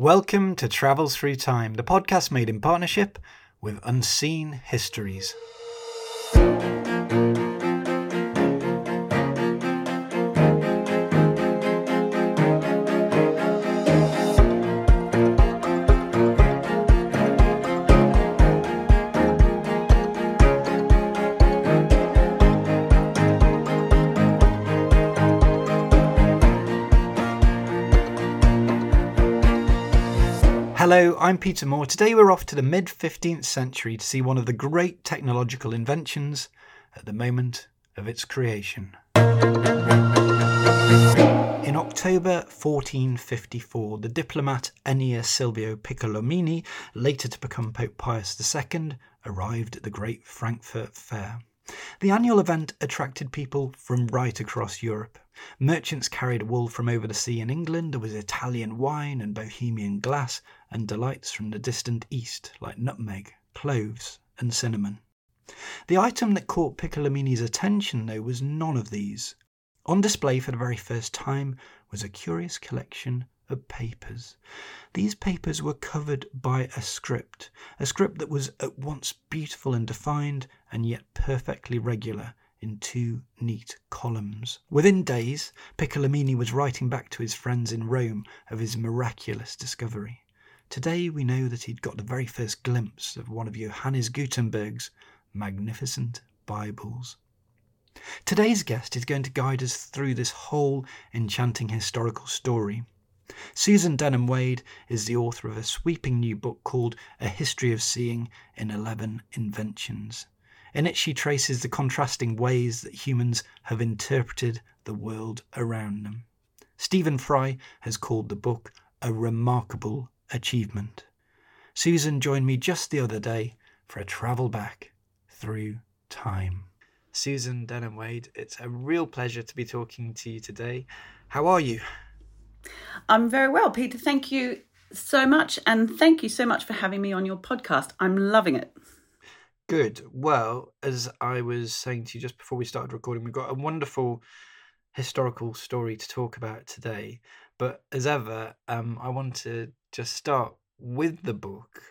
Welcome to Travels Through Time, the podcast made in partnership with Unseen Histories. Hello, I'm Peter Moore. Today we're off to the mid 15th century to see one of the great technological inventions at the moment of its creation. In October 1454, the diplomat Enea Silvio Piccolomini, later to become Pope Pius II, arrived at the Great Frankfurt Fair. The annual event attracted people from right across Europe. Merchants carried wool from over the sea in England, there was Italian wine and Bohemian glass, and delights from the distant east like nutmeg, cloves, and cinnamon. The item that caught Piccolomini's attention, though, was none of these. On display for the very first time was a curious collection of papers. These papers were covered by a script, a script that was at once beautiful and defined, and yet perfectly regular in two neat columns. Within days, Piccolomini was writing back to his friends in Rome of his miraculous discovery. Today we know that he'd got the very first glimpse of one of Johannes Gutenberg's magnificent Bibles. Today's guest is going to guide us through this whole enchanting historical story. Susan Denham Wade is the author of a sweeping new book called A History of Seeing in 11 Inventions. In it, she traces the contrasting ways that humans have interpreted the world around them. Stephen Fry has called the book a remarkable achievement. Susan joined me just the other day for a travel back through time. Susan Denham Wade, it's a real pleasure to be talking to you today. How are you? I'm very well, Peter. Thank you so much. And thank you so much for having me on your podcast. I'm loving it. Good. Well, as I was saying to you just before we started recording, we've got a wonderful historical story to talk about today. But as ever, um, I want just start with the book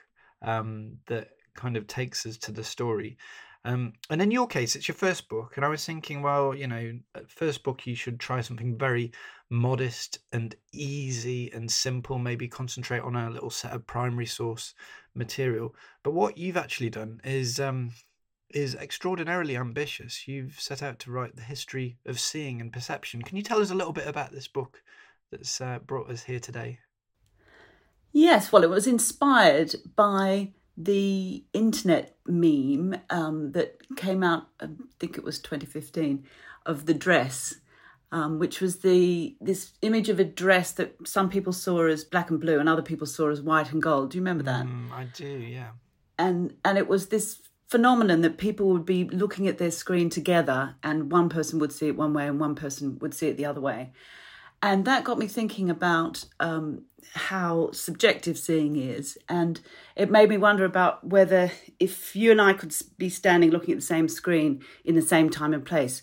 um, that kind of takes us to the story. Um, and in your case, it's your first book. And I was thinking, well, you know, first book, you should try something very modest and easy and simple, maybe concentrate on a little set of primary source material. But what you've actually done is um, is extraordinarily ambitious. You've set out to write the history of seeing and perception. Can you tell us a little bit about this book that's uh, brought us here today? Yes, well, it was inspired by the internet meme um, that came out, I think it was 2015, of the dress, um, which was the this image of a dress that some people saw as black and blue and other people saw as white and gold. Do you remember that? Mm, I do, yeah. And and it was this phenomenon that people would be looking at their screen together, and one person would see it one way and one person would see it the other way. And that got me thinking about um, how subjective seeing is. And it made me wonder about whether if you and I could be standing looking at the same screen in the same time and place,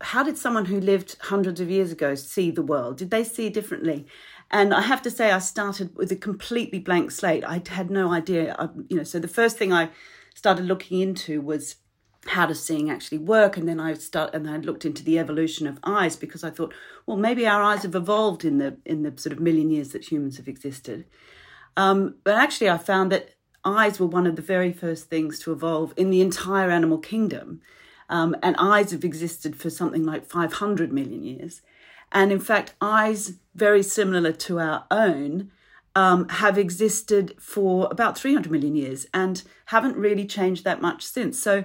how did someone who lived hundreds of years ago see the world? Did they see differently? And I have to say, I started with a completely blank slate. I had no idea, I, you know. So the first thing I started looking into was how does seeing actually work? And then i start and i looked into the evolution of eyes because i thought well maybe our eyes have evolved in the in the sort of million years that humans have existed. Um, but actually i found that eyes were one of the very first things to evolve in the entire animal kingdom. Um, and eyes have existed for something like 500 million years. And in fact eyes very similar to our own um, have existed for about 300 million years and haven't really changed that much since. So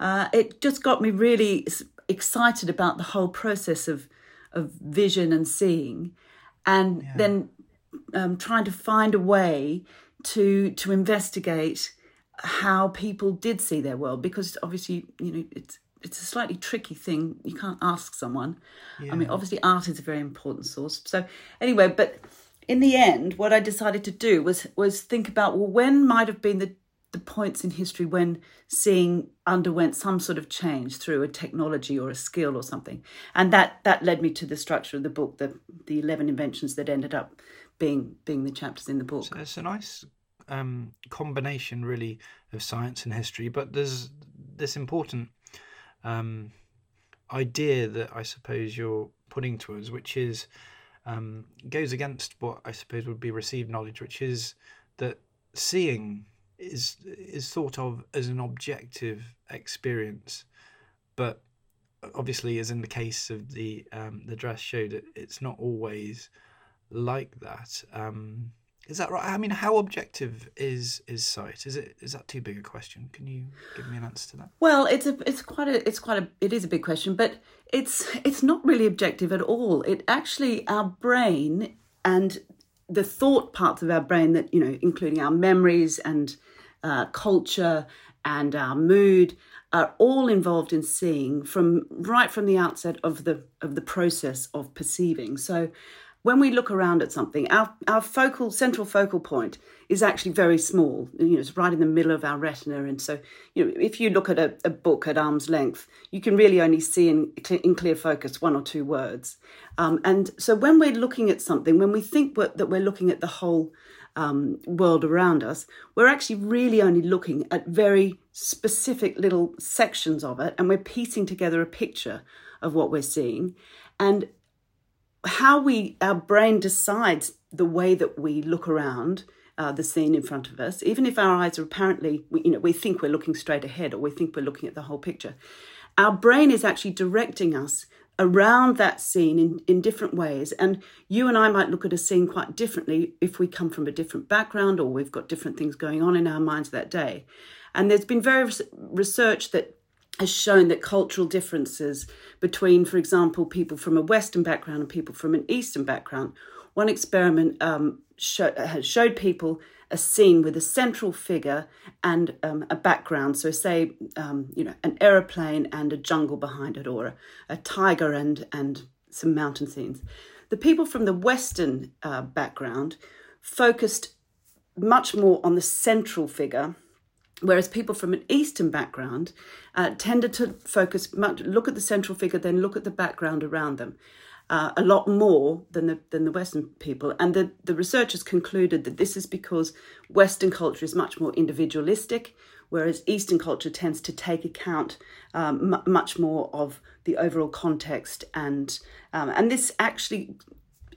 uh, it just got me really excited about the whole process of of vision and seeing, and yeah. then um, trying to find a way to to investigate how people did see their world because obviously you know it's it's a slightly tricky thing you can't ask someone yeah. i mean obviously art is a very important source so anyway but in the end what i decided to do was was think about well when might have been the the points in history when seeing underwent some sort of change through a technology or a skill or something and that that led me to the structure of the book the the 11 inventions that ended up being being the chapters in the book. So it's a nice um, combination, really, of science and history. But there's this important um, idea that I suppose you're putting to us, which is um, goes against what I suppose would be received knowledge, which is that seeing is is thought of as an objective experience, but obviously, as in the case of the um, the dress show, that it's not always like that. Um, is that right? I mean, how objective is is sight? Is it is that too big a question? Can you give me an answer to that? Well, it's a it's quite a it's quite a it is a big question, but it's it's not really objective at all. It actually our brain and the thought parts of our brain that you know, including our memories and uh, culture and our mood, are all involved in seeing from right from the outset of the of the process of perceiving. So when we look around at something, our, our focal central focal point is actually very small. You know, it's right in the middle of our retina, and so you know, if you look at a, a book at arm's length, you can really only see in in clear focus one or two words. Um, and so when we're looking at something, when we think that we're looking at the whole um, world around us, we're actually really only looking at very specific little sections of it, and we're piecing together a picture of what we're seeing. And how we our brain decides the way that we look around uh, the scene in front of us, even if our eyes are apparently, you know, we think we're looking straight ahead or we think we're looking at the whole picture, our brain is actually directing us around that scene in, in different ways. And you and I might look at a scene quite differently if we come from a different background or we've got different things going on in our minds that day. And there's been various research that has shown that cultural differences between, for example, people from a Western background and people from an Eastern background. One experiment um, show, showed people a scene with a central figure and um, a background. So, say, um, you know, an aeroplane and a jungle behind it, or a, a, tiger and and some mountain scenes. The people from the Western uh, background focused much more on the central figure Whereas people from an Eastern background uh, tended to focus much, look at the central figure, then look at the background around them. Uh, a lot more than the than the Western people, and the the researchers concluded that this is because Western culture is much more individualistic, whereas Eastern culture tends to take account um, m- much more of the overall context, and um, and this actually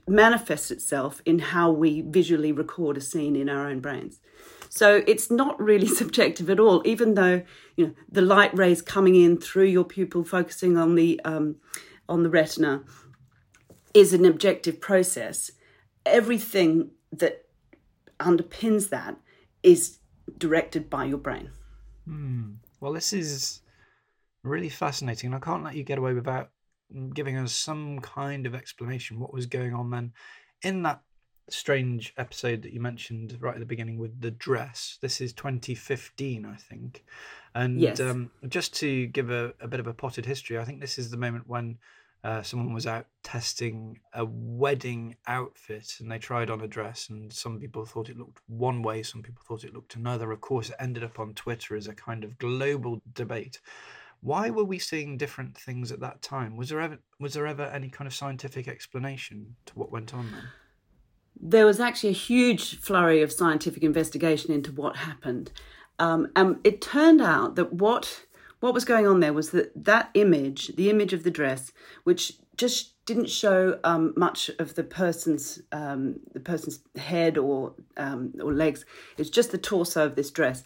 manifests itself in how we visually record a scene in our own brains. So it's not really subjective at all, even though you know the light rays coming in through your pupil, focusing on the um, on the retina, is an objective process. Everything that underpins that is directed by your brain. Hmm. Well, this is really fascinating, and I can't let you get away without giving us some kind of explanation what was going on then in that strange episode that you mentioned right at the beginning with the dress. This is 2015, I think. And yes. um, just to give a, a, bit of a potted history, I think this is the moment when uh, someone was out testing a wedding outfit and they tried on a dress, and some people thought it looked one way, some people thought it looked another. Of course, it ended up on Twitter as a kind of global debate. Why were we seeing different things at that time? Was there ever was there ever any kind of scientific explanation to what went on then? There was actually a huge flurry of scientific investigation into what happened. Um, and it turned out that what what was going on there was that that image, the image of the dress, which just didn't show um, much of the person's um, the person's head or um, or legs. It's just the torso of this dress,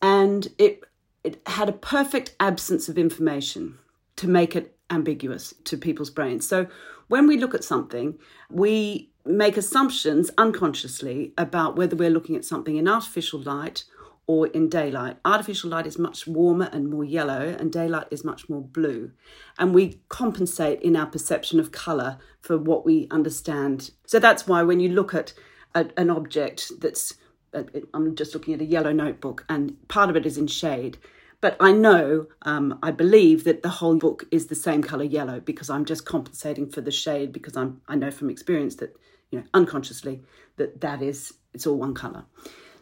and it it had a perfect absence of information to make it ambiguous to people's brains. So when we look at something, we make assumptions unconsciously about whether we're looking at something in artificial light or in daylight. Artificial light is much warmer and more yellow, and daylight is much more blue. And we compensate in our perception of colour for what we understand. So that's why when you look at a, an object that's, uh, I'm just looking at a yellow notebook, and part of it is in shade. But I know, um, I believe that the whole book is the same colour yellow because I'm just compensating for the shade because I'm I know from experience that you know unconsciously that that is it's all one colour.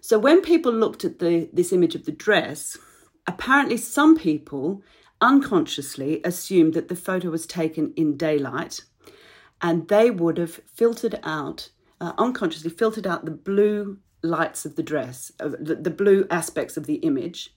So when people looked at the this image of the dress, apparently some people unconsciously assumed that the photo was taken in daylight, and they would have filtered out uh, unconsciously filtered out the blue lights of the dress, uh, the, the blue aspects of the image,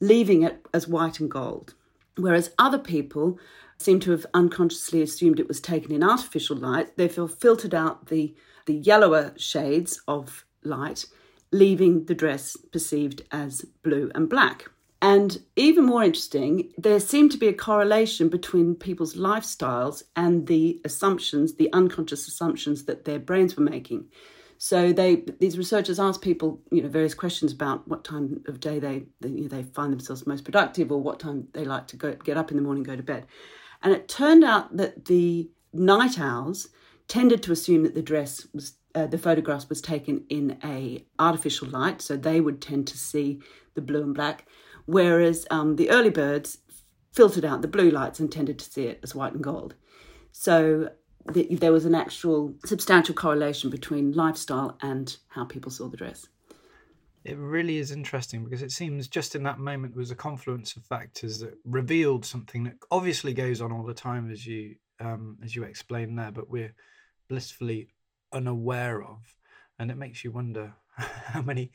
leaving it as white and gold. Whereas other people seem to have unconsciously assumed it was taken in artificial light, feel filtered out the, the yellower shades of light, leaving the dress perceived as blue and black. And even more interesting, there seemed to be a correlation between people's lifestyles and the assumptions, the unconscious assumptions that their brains were making. So they, these researchers asked people, you know, various questions about what time of day they, they, you know, they find themselves most productive, or what time they like to go get up in the morning, go to bed. And it turned out that the night owls tended to assume that the dress was, uh, the photographs was taken in a artificial light, so they would tend to see the blue and black whereas um, the early birds filtered out the blue lights and tended to see it as white and gold. So there was an actual substantial correlation between lifestyle and how people saw the dress. It really is interesting because it seems just in that moment was a confluence of factors that revealed something that obviously goes on all the time, as you um, as you explained there, but we're blissfully unaware of, and it makes you wonder how many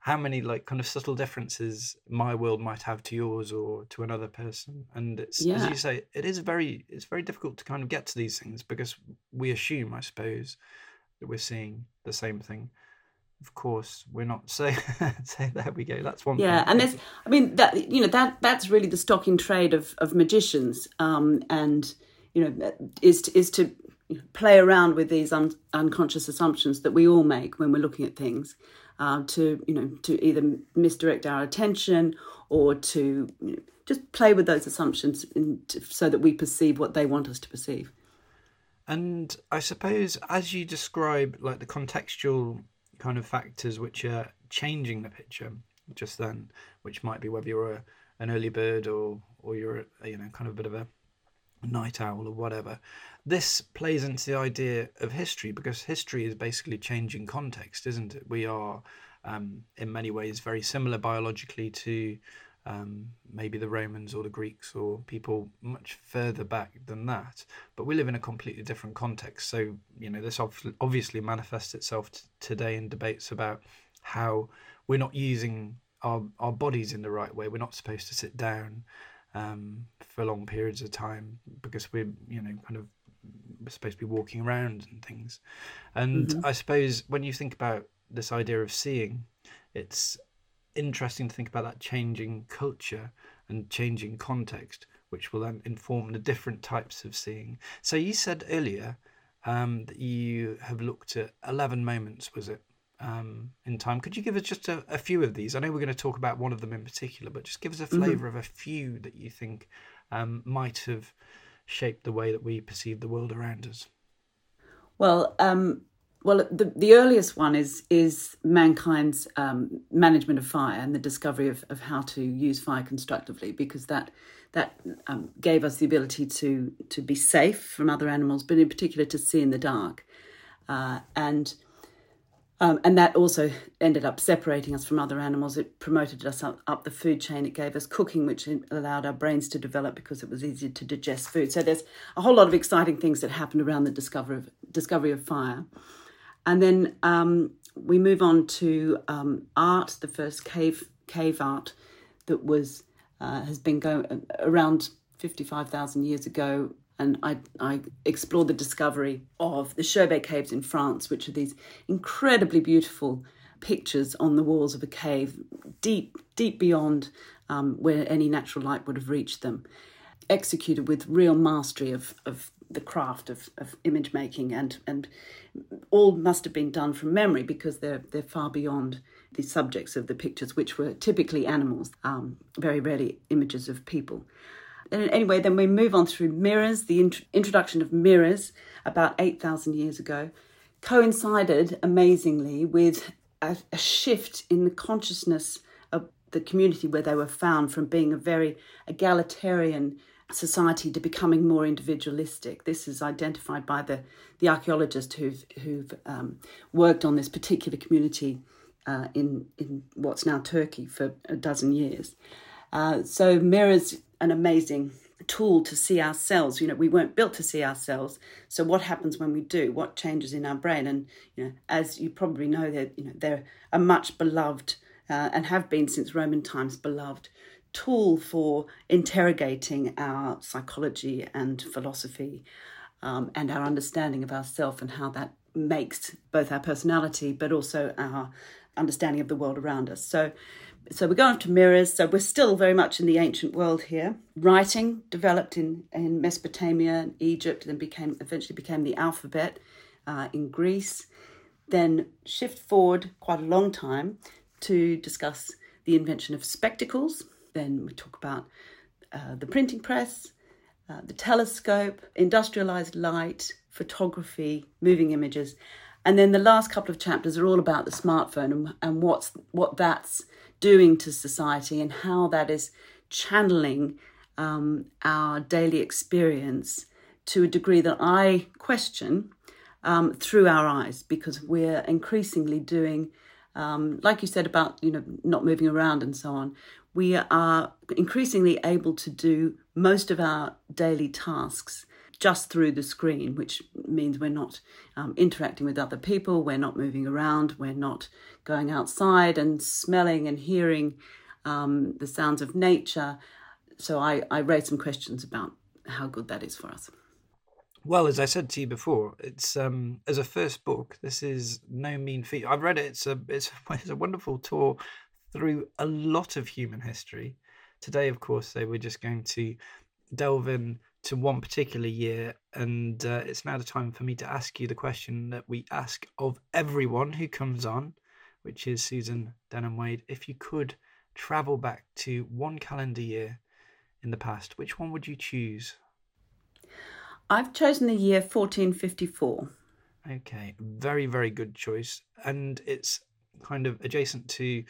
how many like kind of subtle differences my world might have to yours or to another person. And it's yeah. as you say it is very it's very difficult to kind of get to these things because we assume i suppose that we're seeing the same thing. Of course we're not. So so there we go. That's one yeah thing. and there's i mean that you know that that's really the stock in trade of of magicians um and you know is to, is to play around with these un- unconscious assumptions that we all make when we're looking at things uh, to you know to either misdirect our attention or to you know, just play with those assumptions to, so that we perceive what they want us to perceive. And I suppose as you describe like the contextual kind of factors which are changing the picture just then, which might be whether you're a, an early bird or or you're a, you know kind of a bit of a night owl or whatever. This plays into the idea of history because history is basically changing context, isn't it? We are, um, in many ways, very similar biologically to um, maybe the Romans or the Greeks or people much further back than that. But we live in a completely different context. So, you know, this obviously manifests itself t- today in debates about how we're not using our, our bodies in the right way. We're not supposed to sit down um, for long periods of time because we're you know kind of supposed to be walking around and things. And mm-hmm. I suppose when you think about this idea of seeing, it's interesting to think about that changing culture and changing context, which will then inform the different types of seeing. So you said earlier um, that you have looked at eleven moments, was it? Um, in time. Could you give us just a, a, few of these? I know we're going to talk about one of them in particular, but just give us a mm-hmm. flavour mm-hmm. of a few that you think um, might have shaped the way that we perceive the world around us. Well, um, well, the, the earliest one is is mankind's um, management of fire and the discovery of, of how to use fire constructively, because that that um, gave us the ability to to be safe from other animals, but in particular to see in the dark, uh, and um, and that also ended up separating us from other animals. It promoted us up, up, the food chain. It gave us cooking, which allowed our brains to develop because it was easier to digest food. So there's a whole lot of exciting things that happened around the discovery of, discovery of fire. And then um, we move on to um, art, the first cave cave art that was uh, has been going around 55,000 years ago and I, I explored the discovery of the Chauvet Caves in France, which are these incredibly beautiful pictures on the walls of a cave, deep, deep beyond um, where any natural light would have reached them, executed with real mastery of, of the craft of, of image making, and and all must have been done from memory because they're they're far beyond the subjects of the pictures, which were typically animals, um, very rarely images of people anyway, then we move on through mirrors. The int- introduction of mirrors about 8,000 years ago coincided amazingly with a, a, shift in the consciousness of the community where they were found from being a very egalitarian society to becoming more individualistic. This is identified by the, the archaeologists who've, who've um, worked on this particular community uh, in, in what's now Turkey for a dozen years. Uh, so mirrors an amazing tool to see ourselves. You know, we weren't built to see ourselves. So what happens when we do? What changes in our brain? And you know, as you probably know, that you know they're a much beloved uh, and have been since Roman times beloved tool for interrogating our psychology and philosophy um, and our understanding of ourself and how that makes both our personality but also our understanding of the world around us. So so we're going to mirrors. So we're still very much in the ancient world here. Writing developed in, in Mesopotamia and Egypt, then became eventually became the alphabet uh, in Greece. Then shift forward quite a long time to discuss the invention of spectacles. Then we talk about uh, the printing press, uh, the telescope, industrialized light, photography, moving images. And then the last couple of chapters are all about the smartphone and, and what's what that's doing to society and how that is channeling um, our daily experience to a degree that I question um, through our eyes because we're increasingly doing, um, like you said about you know not moving around and so on. We are increasingly able to do most of our daily tasks just through the screen, which means we're not um, interacting with other people, we're not moving around, we're not going outside and smelling and hearing um, the sounds of nature. So I, I raised some questions about how good that is for us. Well, as I said to you before, it's um, as a first book. This is no mean feat. I've read it. It's a it's, it's a wonderful tour through a lot of human history. Today, of course, we're just going to delve in to one particular year, and uh, it's now the time for me to ask you the question that we ask of everyone who comes on, which is Susan Denham Wade. If you could travel back to one calendar year in the past, which one would you choose? I've chosen the year 1454. Okay, very, very good choice. And it's kind of adjacent to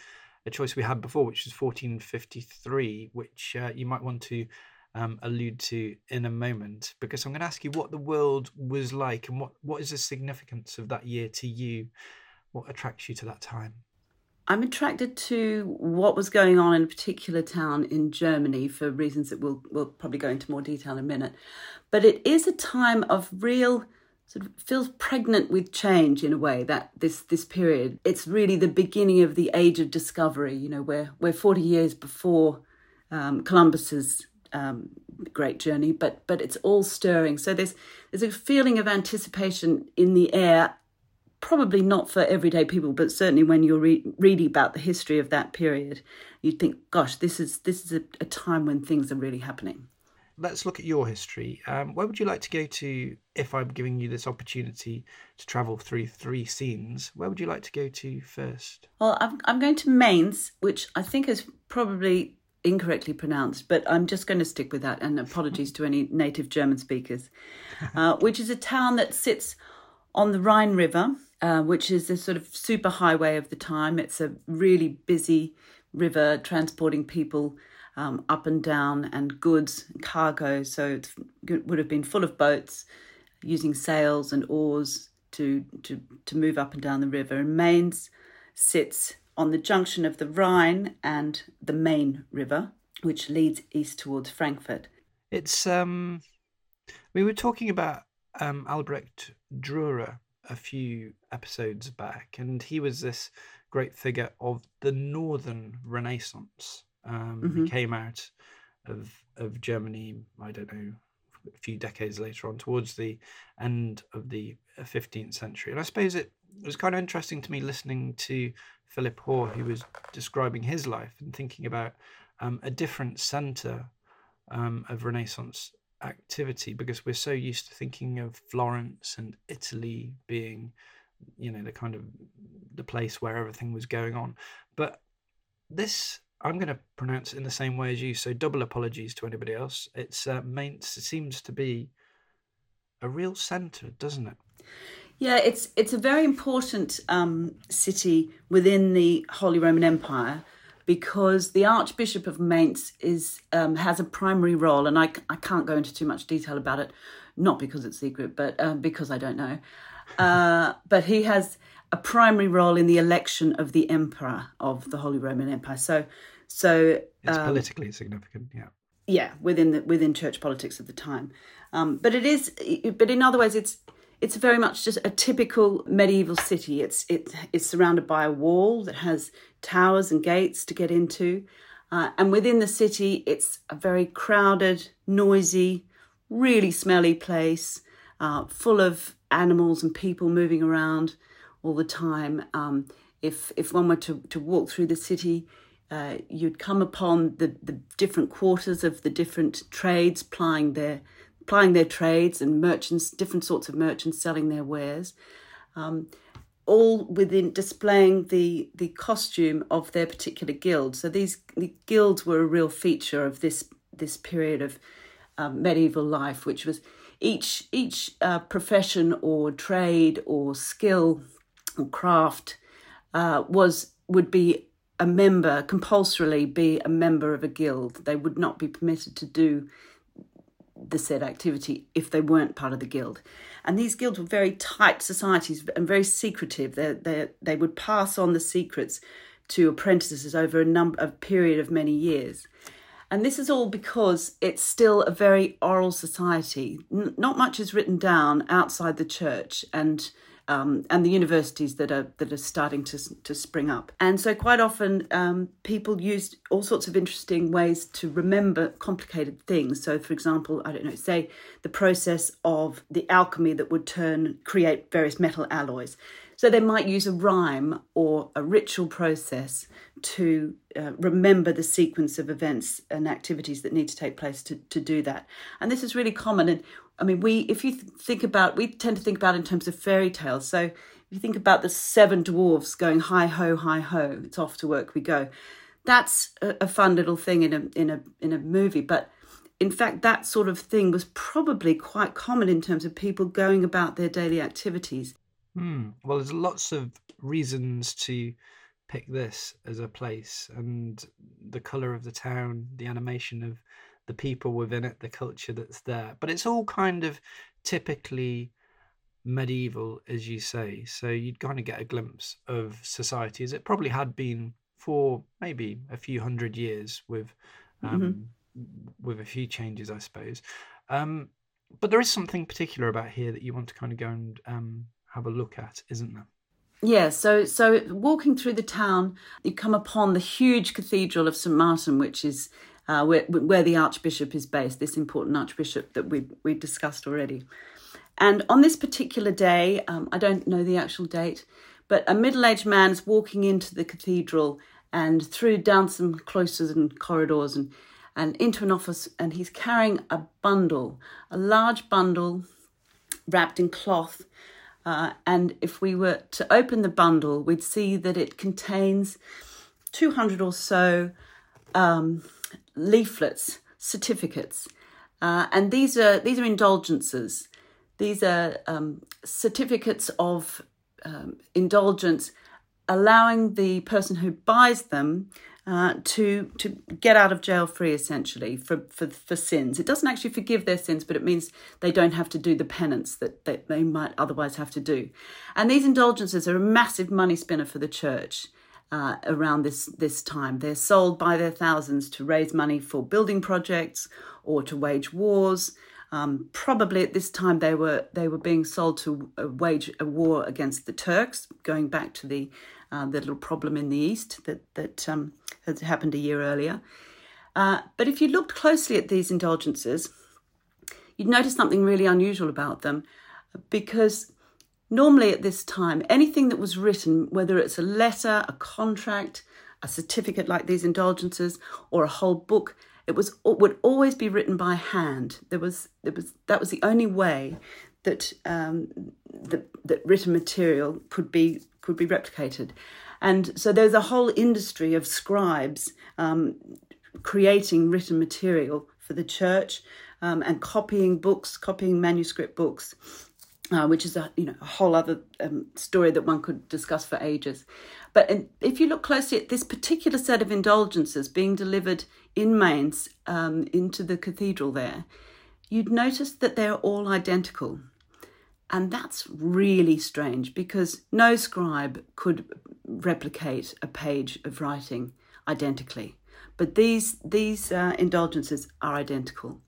a choice we had before, which is 1453, which uh, you might want to um, allude to in a moment, because I'm going to ask you what the world was like and what, what is the significance of that year to you? What attracts you to that time? I'm attracted to what was going on in a particular town in Germany for reasons that we'll, we'll probably go into more detail in a minute. But it is a time of real sort of feels pregnant with change in a way that this this period it's really the beginning of the age of discovery you know we're we're 40 years before um, columbus's um, great journey, but but it's all stirring. So there's there's a feeling of anticipation in the air. Probably not for everyday people, but certainly when you're re- reading about the history of that period, you'd think, "Gosh, this is this is a, a time when things are really happening." Let's look at your history. Um, where would you like to go to if I'm giving you this opportunity to travel through three scenes? Where would you like to go to first? Well, I'm, I'm going to Mainz, which I think is probably incorrectly pronounced, but I'm just going to stick with that. And apologies to any native German speakers, uh, which is a town that sits on the Rhine River, uh, which is a sort of super highway of the time. It's a really busy river transporting people um, up and down and goods, and cargo. So it would have been full of boats using sails and oars to to to move up and down the river. And Mainz sits on the junction of the Rhine and the Main River, which leads east towards Frankfurt. It's um, we were talking about um Albrecht Dürer a few episodes back, and he was this great figure of the Northern Renaissance. Um, mm-hmm. He came out of of Germany. I don't know a few decades later on, towards the end of the 15th century. And I suppose it was kind of interesting to me listening to Philip Hoare, who was describing his life and thinking about um, a different center um, of Renaissance activity because we're so used to thinking of Florence and Italy being, you know, the kind of the place where everything was going on. But this, I'm going to pronounce it in the same way as you. So double apologies to anybody else. It's uh, Mainz. It seems to be a real center, doesn't it? Yeah, it's it's a very important um, city within the Holy Roman Empire because the Archbishop of Mainz is um, has a primary role, and I, I can't go into too much detail about it, not because it's secret, but um, because I don't know. Uh, but he has a primary role in the election of the emperor of the Holy Roman Empire. So, so it's um, politically significant, yeah. yeah, within the within church politics of the time. Um, but it is, but in other ways, it's it's very much just a typical medieval city. It's it, it's surrounded by a wall that has towers and gates to get into, uh, and within the city, it's a very crowded, noisy, really smelly place, uh, full of animals and people moving around all the time. Um, if if one were to, to walk through the city, uh, you'd come upon the, the different quarters of the different trades plying their plying their trades and merchants, different sorts of merchants selling their wares, um, all within displaying the the costume of their particular guild. So these the guilds were a real feature of this this period of um, medieval life, which was each each uh, profession or trade or skill or craft uh, was would be a member compulsorily be a member of a guild. They would not be permitted to do the said activity if they weren't part of the guild. And these guilds were very tight societies and very secretive. They, they, they would pass on the secrets to apprentices over a number a period of many years. And this is all because it's still a very oral society. N- not much is written down outside the church, and um, and the universities that are that are starting to to spring up. And so quite often um, people use all sorts of interesting ways to remember complicated things. So for example, I don't know, say the process of the alchemy that would turn create various metal alloys. So they might use a rhyme or a ritual process to uh, remember the sequence of events and activities that need to take place to, to do that. And this is really common. And I mean, we if you think about, we tend to think about in terms of fairy tales. So if you think about the seven dwarfs going hi ho hi ho, it's off to work we go. That's a, a fun little thing in a in a in a movie, but in fact, that sort of thing was probably quite common in terms of people going about their daily activities. Hmm. Well, there's lots of reasons to pick this as a place, and the colour of the town, the animation of the people within it, the culture that's there. But it's all kind of typically medieval, as you say. So you'd kind of get a glimpse of society as it probably had been for maybe a few hundred years with um, mm-hmm. with a few changes, I suppose. Um, but there is something particular about here that you want to kind of go and um, have a look at, isn't there? Yeah, so so walking through the town, you come upon the huge cathedral of St Martin, which is uh, where, where the Archbishop is based, this important Archbishop that we, we discussed already. And on this particular day, um, I don't know the actual date, but a middle aged man is walking into the cathedral and through down some cloisters and corridors and, and into an office, and he's carrying a bundle, a large bundle wrapped in cloth. Uh, and if we were to open the bundle, we'd see that it contains 200 or so um, leaflets, certificates, uh, and these are these are indulgences. These are um, certificates of um, indulgence, allowing the person who buys them uh, to to get out of jail free, essentially for, for for sins. It doesn't actually forgive their sins, but it means they don't have to do the penance that, that they might otherwise have to do. And these indulgences are a massive money spinner for the church uh, around this this time. They're sold by their thousands to raise money for building projects or to wage wars. Um, probably at this time they were they were being sold to uh, wage a war against the Turks, going back to the uh, the little problem in the east that that um, had happened a year earlier. Uh, but if you looked closely at these indulgences, you'd notice something really unusual about them, because Normally, at this time, anything that was written, whether it's a letter, a contract, a certificate like these indulgences, or a whole book, it was would always be written by hand. There was there was that was the only way that um, the, that written material could be could be replicated, and so there's a whole industry of scribes um, creating written material for the church um, and copying books, copying manuscript books, uh, which is a you know a whole other um, story that one could discuss for ages. But if you look closely at this particular set of indulgences being delivered in Mainz um, into the cathedral there, you'd notice that they're all identical. And that's really strange because no scribe could replicate a page of writing identically. But these these uh, indulgences are identical,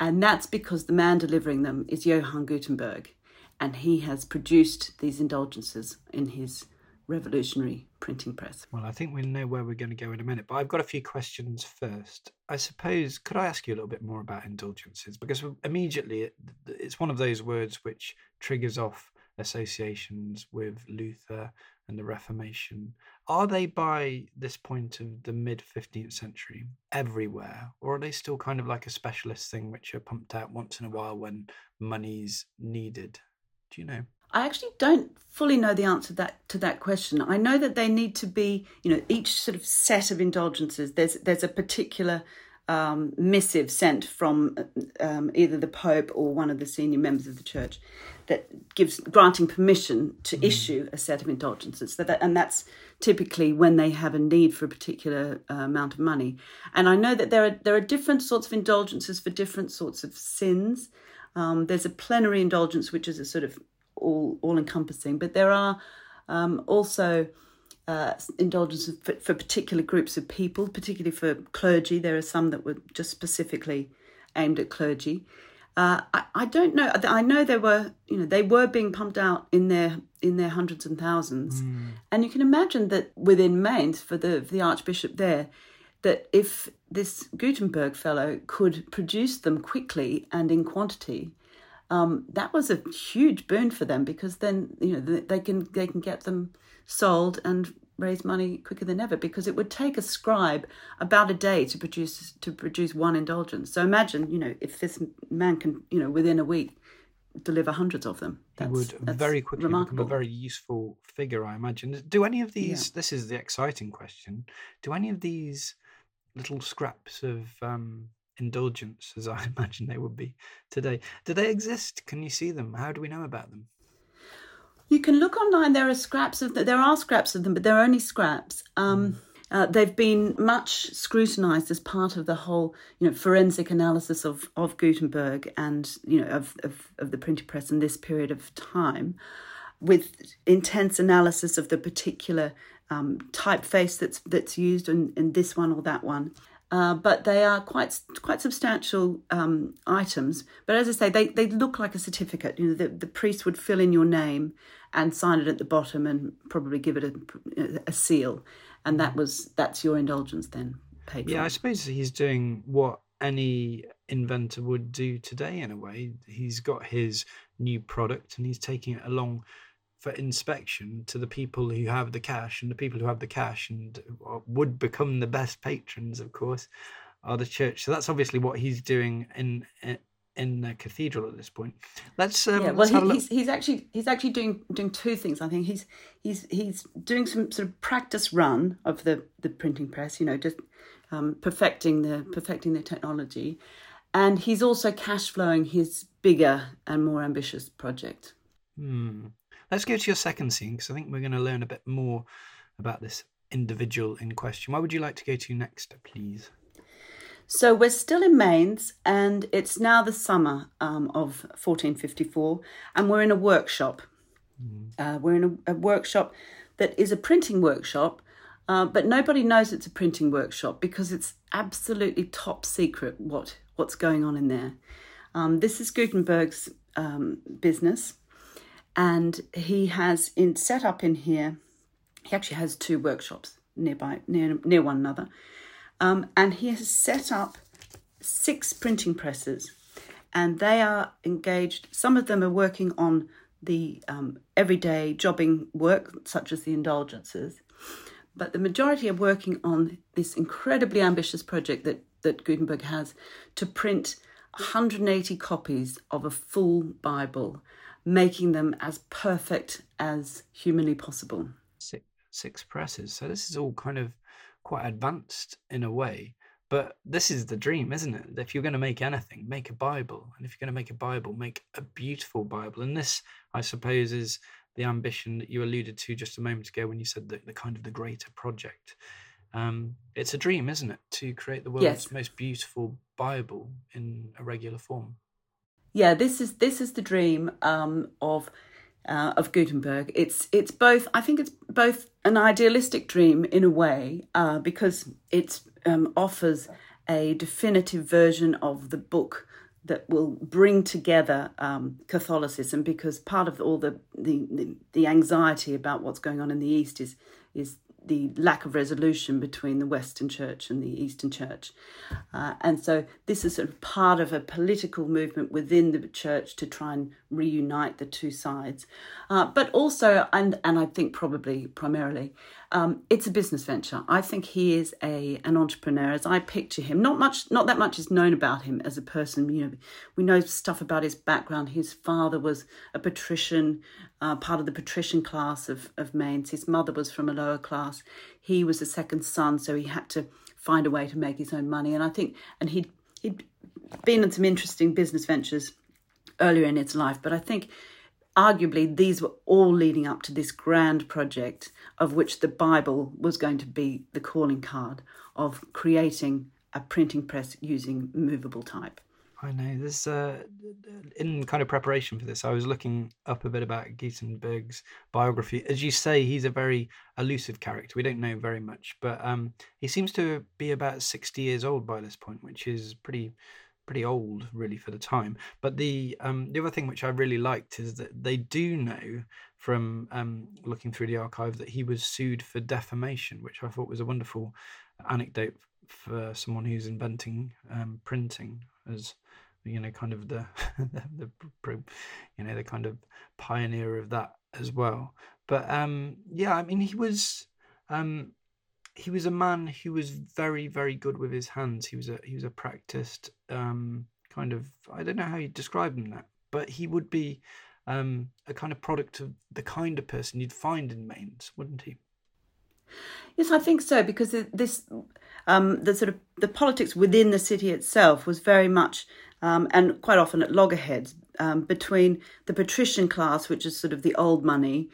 and that's because the man delivering them is Johann Gutenberg, and he has produced these indulgences in his revolutionary printing press. Well, I think we know where we're going to go in a minute, but I've got a few questions first. I suppose, could I ask you a little bit more about indulgences? Because immediately it, it's one of those words which triggers off associations with Luther and the Reformation. Are they by this point of the mid 15th century everywhere, or are they still kind of like a specialist thing which are pumped out once in a while when money's needed? Do you know? I actually don't fully know the answer that to that question. I know that they need to be, you know, each sort of set of indulgences. There's there's a particular um, missive sent from um, either the Pope or one of the senior members of the church that gives granting permission to mm. issue a set of indulgences. So that, and that's typically when they have a need for a particular uh, amount of money. And I know that there are there are different sorts of indulgences for different sorts of sins. Um, there's a plenary indulgence, which is a sort of all all encompassing, but there are um, also uh, indulgences for, for, particular groups of people, particularly for clergy. There are some that were just specifically aimed at clergy. Uh, I, I, don't know. I know they were, you know, they were being pumped out in their in their hundreds and thousands, mm. and you can imagine that within Mainz for the for the archbishop there, that if this Gutenberg fellow could produce them quickly and in quantity, um, that was a huge boon for them because then you know they can they can get them sold and raise money quicker than ever because it would take a scribe about a day to produce to produce one indulgence. So imagine you know if this man can you know within a week deliver hundreds of them. That's, he would very quickly remarkable. become a very useful figure, I imagine. Do any of these? Yeah. This is the exciting question. Do any of these little scraps of um, indulgence, as I imagine they would be today. Do they exist? Can you see them? How do we know about them? You can look online. There are scraps of there are scraps of them, but they're only scraps. Um, mm. uh, they've been much scrutinised as part of the whole, you know, forensic analysis of, of Gutenberg and you know of, of, of the printing press in this period of time, with intense analysis of the particular um, typeface that's that's used in, in this one or that one. Uh, but they are quite quite substantial um, items. But as I say, they, they look like a certificate. You know, the, the priest would fill in your name and sign it at the bottom and probably give it a, a seal, and that was that's your indulgence then. Paid yeah, I suppose he's doing what any inventor would do today in a way. He's got his new product and he's taking it along for inspection to the people who have the cash, and the people who have the cash and uh, would become the best patrons, of course, are the church. So that's obviously what he's doing in in the cathedral at this point. Let's um, yeah. Well, he, he's he's actually he's actually doing doing two things. I think he's he's he's doing some sort of practice run of the the printing press. You know, just um, perfecting the perfecting the technology, and he's also cash flowing his bigger and more ambitious project. Hmm. Let's go to your second scene because I think we're going to learn a bit more about this individual in question. Where would you like to go to next, please? So we're still in Mainz, and it's now the summer um, of 1454, and we're in a workshop. Mm. Uh, we're in a, a, workshop that is a printing workshop, uh, but nobody knows it's a printing workshop because it's absolutely top secret what what's going on in there. Um, this is Gutenberg's um, business, and he has in set up in here. He actually has two workshops nearby, near near one another, um, and he has set up six printing presses, and they are engaged. Some of them are working on the um, everyday jobbing work, such as the indulgences, but the majority are working on this incredibly ambitious project that that Gutenberg has to print 180 copies of a full Bible making them as perfect as humanly possible. Six, six presses. So this is all kind of quite advanced in a way. But this is the dream, isn't it? If you're going to make anything, make a Bible. And if you're going to make a Bible, make a beautiful Bible. And this, I suppose, is the ambition that you alluded to just a moment ago when you said that the kind of the greater project. Um, it's a dream, isn't it, to create the world's yes. most beautiful Bible in a regular form yeah, this is this is the dream um, of uh, of Gutenberg. It's it's both. I think it's both an idealistic dream in a way uh, because it's um, offers a definitive version of the book that will bring together um, Catholicism because part of all the, the, the anxiety about what's going on in the East is is the lack of resolution between the Western Church and the Eastern Church. Uh, and so this is sort of part of a political movement within the church to try and reunite the two sides. Uh, but also, and, and I think probably primarily, um, it's a business venture. I think he is a an entrepreneur as I picture him. Not much, not that much is known about him as a person. You know, we know stuff about his background. His father was a patrician, uh, part of the patrician class of of Mainz. His mother was from a lower class. He was the second son, so he had to find a way to make his own money. And I think, and he'd he'd been in some interesting business ventures earlier in his life, but I think arguably these were all leading up to this grand project of which the Bible was going to be the calling card of creating a printing press using movable type. I know. This uh, in kind of preparation for this, I was looking up a bit about Gutenberg's biography. As you say, he's a very elusive character. We don't know very much, but um, he seems to be about sixty years old by this point, which is pretty pretty old really for the time. But the um, the other thing which I really liked is that they do know from um, looking through the archive that he was sued for defamation, which I thought was a wonderful anecdote for someone who's inventing um, printing as you know kind of the, the, the you know the kind of pioneer of that as well. But um, yeah, I mean he was um, he was a man who was very very good with his hands he was a he was a practiced um, kind of i don't know how you describe him that but he would be um, a kind of product of the kind of person you'd find in Mainz, wouldn't he? Yes, I think so because this um, the sort of the politics within the city itself was very much um, and quite often at loggerheads um, between the patrician class, which is sort of the old money,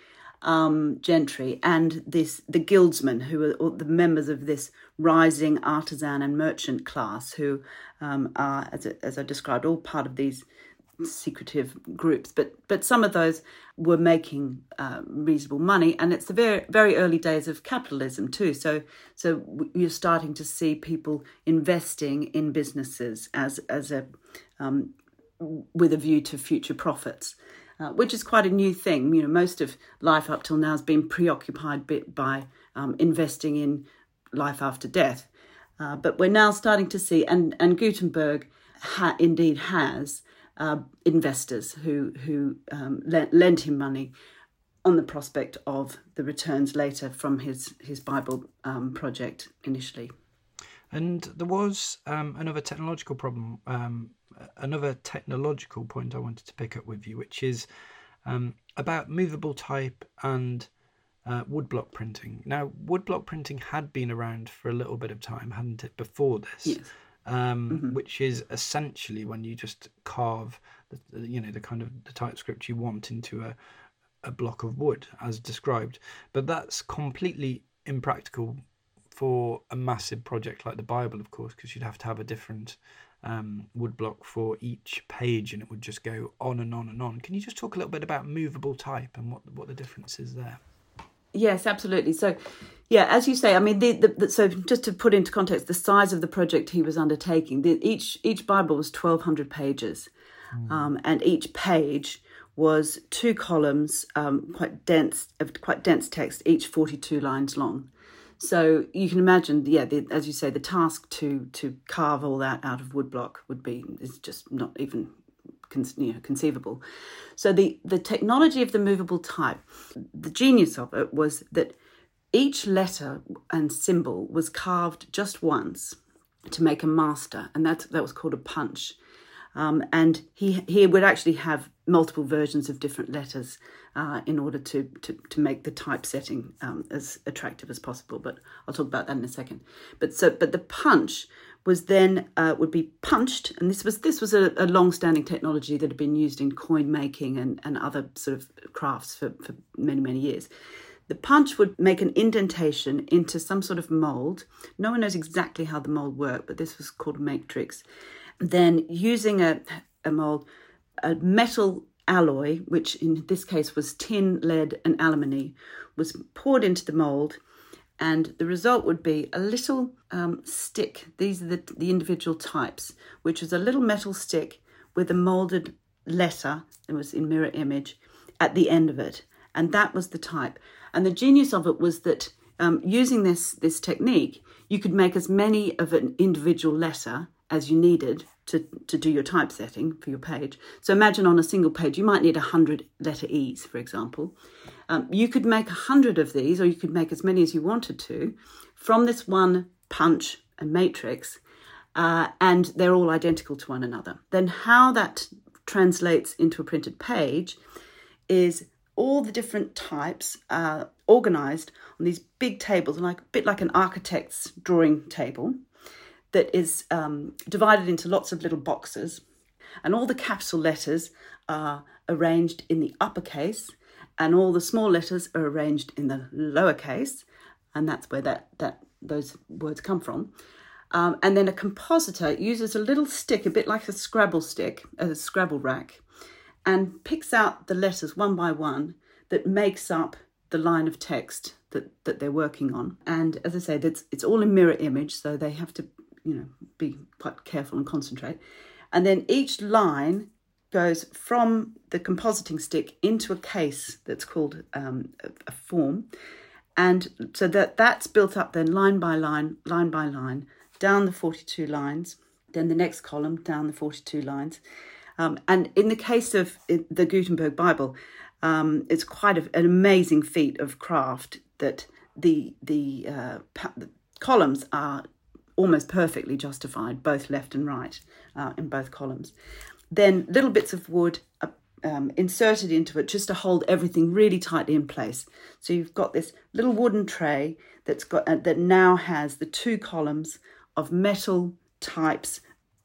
um, gentry and this the guildsmen who are the members of this rising artisan and merchant class who um, are as, as I described all part of these secretive groups but but some of those were making uh, reasonable money and it's the very very early days of capitalism too so so you're starting to see people investing in businesses as as a um, with a view to future profits uh, which is quite a new thing. You know, most of life up till now has been preoccupied bit by um, investing in life after death. Uh, but we're now starting to see, and, and Gutenberg ha- indeed has uh, investors who, who um, lend him money on the prospect of the returns later from his, his Bible um, project initially. And there was um, another technological problem um, another technological point I wanted to pick up with you, which is um, about movable type and uh, woodblock printing. Now, woodblock printing had been around for a little bit of time, hadn't it, before this? Yes. Um, mm-hmm. Which is essentially when you just carve, the, you know, the kind of the typescript you want into a a block of wood, as described. But that's completely impractical for a massive project like the Bible, of course, because you'd have to have a different um, woodblock for each page, and it would just go on and on and on. Can you just talk a little bit about movable type and what what the difference is there? Yes, absolutely. So, yeah, as you say, I mean, the, the, the, so just to put into context, the size of the project he was undertaking, the, each each Bible was twelve hundred pages, mm. um, and each page was two columns, um, quite dense, of quite dense text, each forty two lines long. So you can imagine, yeah, the, as you say, the task to to carve all that out of woodblock would be is just not even con- you know, conceivable. So the the technology of the movable type, the genius of it was that each letter and symbol was carved just once to make a master, and that that was called a punch. Um, and he he would actually have multiple versions of different letters uh, in order to, to to make the typesetting um, as attractive as possible. But I'll talk about that in a second. But so but the punch was then uh, would be punched, and this was this was a, a long-standing technology that had been used in coin making and, and other sort of crafts for, for many many years. The punch would make an indentation into some sort of mold. No one knows exactly how the mold worked, but this was called a matrix then using a, a mold, a metal alloy, which in this case was tin, lead, and antimony, was poured into the mold. And the result would be a little um, stick. These are the, the individual types, which is a little metal stick with a molded letter that was in mirror image at the end of it. And that was the type. And the genius of it was that um, using this, this technique, you could make as many of an individual letter as you needed to, to do your typesetting for your page. So imagine on a single page, you might need 100 letter E's, for example. Um, you could make a 100 of these, or you could make as many as you wanted to, from this one punch and matrix, uh, and they're all identical to one another. Then how that translates into a printed page is all the different types are organized on these big tables, like a bit like an architect's drawing table that is um, divided into lots of little boxes. And all the capital letters are arranged in the uppercase, and all the small letters are arranged in the lowercase, and that's where that, that those words come from. Um, and then a compositor uses a little stick, a bit like a Scrabble stick, a Scrabble rack, and picks out the letters one by one that makes up the line of text that, that they're working on. And as I said, it's, it's all in mirror image, so they have to, you know, be quite careful and concentrate. And then each line goes from the compositing stick into a case that's called um, a, form. And so that that's built up then line by line, line by line, down the 42 lines, then the next column down the 42 lines. Um, and in the case of the Gutenberg Bible, um, it's quite a, an amazing feat of craft that the the, uh, pa- the, columns are almost perfectly justified, both left and right, uh, in both columns. Then little bits of wood um, inserted into it just to hold everything really tightly in place. So you've got this little wooden tray that's got uh, that now has the two columns of metal types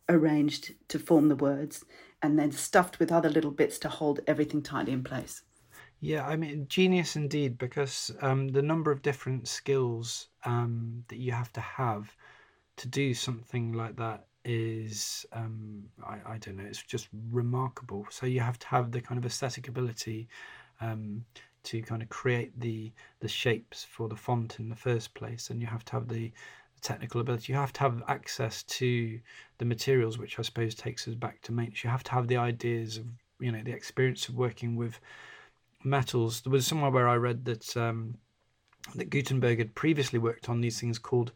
arranged to form the words and then stuffed with other little bits to hold everything tightly in place. Yeah, I mean, genius indeed, because um, the number of different skills um, that you have to have to do something like that is, um, I, I don't know, it's just remarkable. So you have to have the kind of aesthetic ability um, to kind of create the the shapes for the font in the first place, and you have to have the technical ability. You have to have access to the materials, which I suppose takes us back to Mainz. You have to have the ideas of, you know, the experience of working with metals. There was somewhere where I read that um, that Gutenberg had previously worked on these things called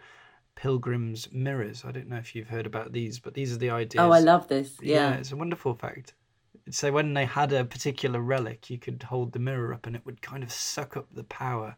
pilgrim's mirrors. I don't know if you've heard about these, but these are the ideas. Oh, I love this. Yeah, yeah it's a wonderful fact. So when they had a particular relic, you could hold the mirror up, and it would kind of suck up the power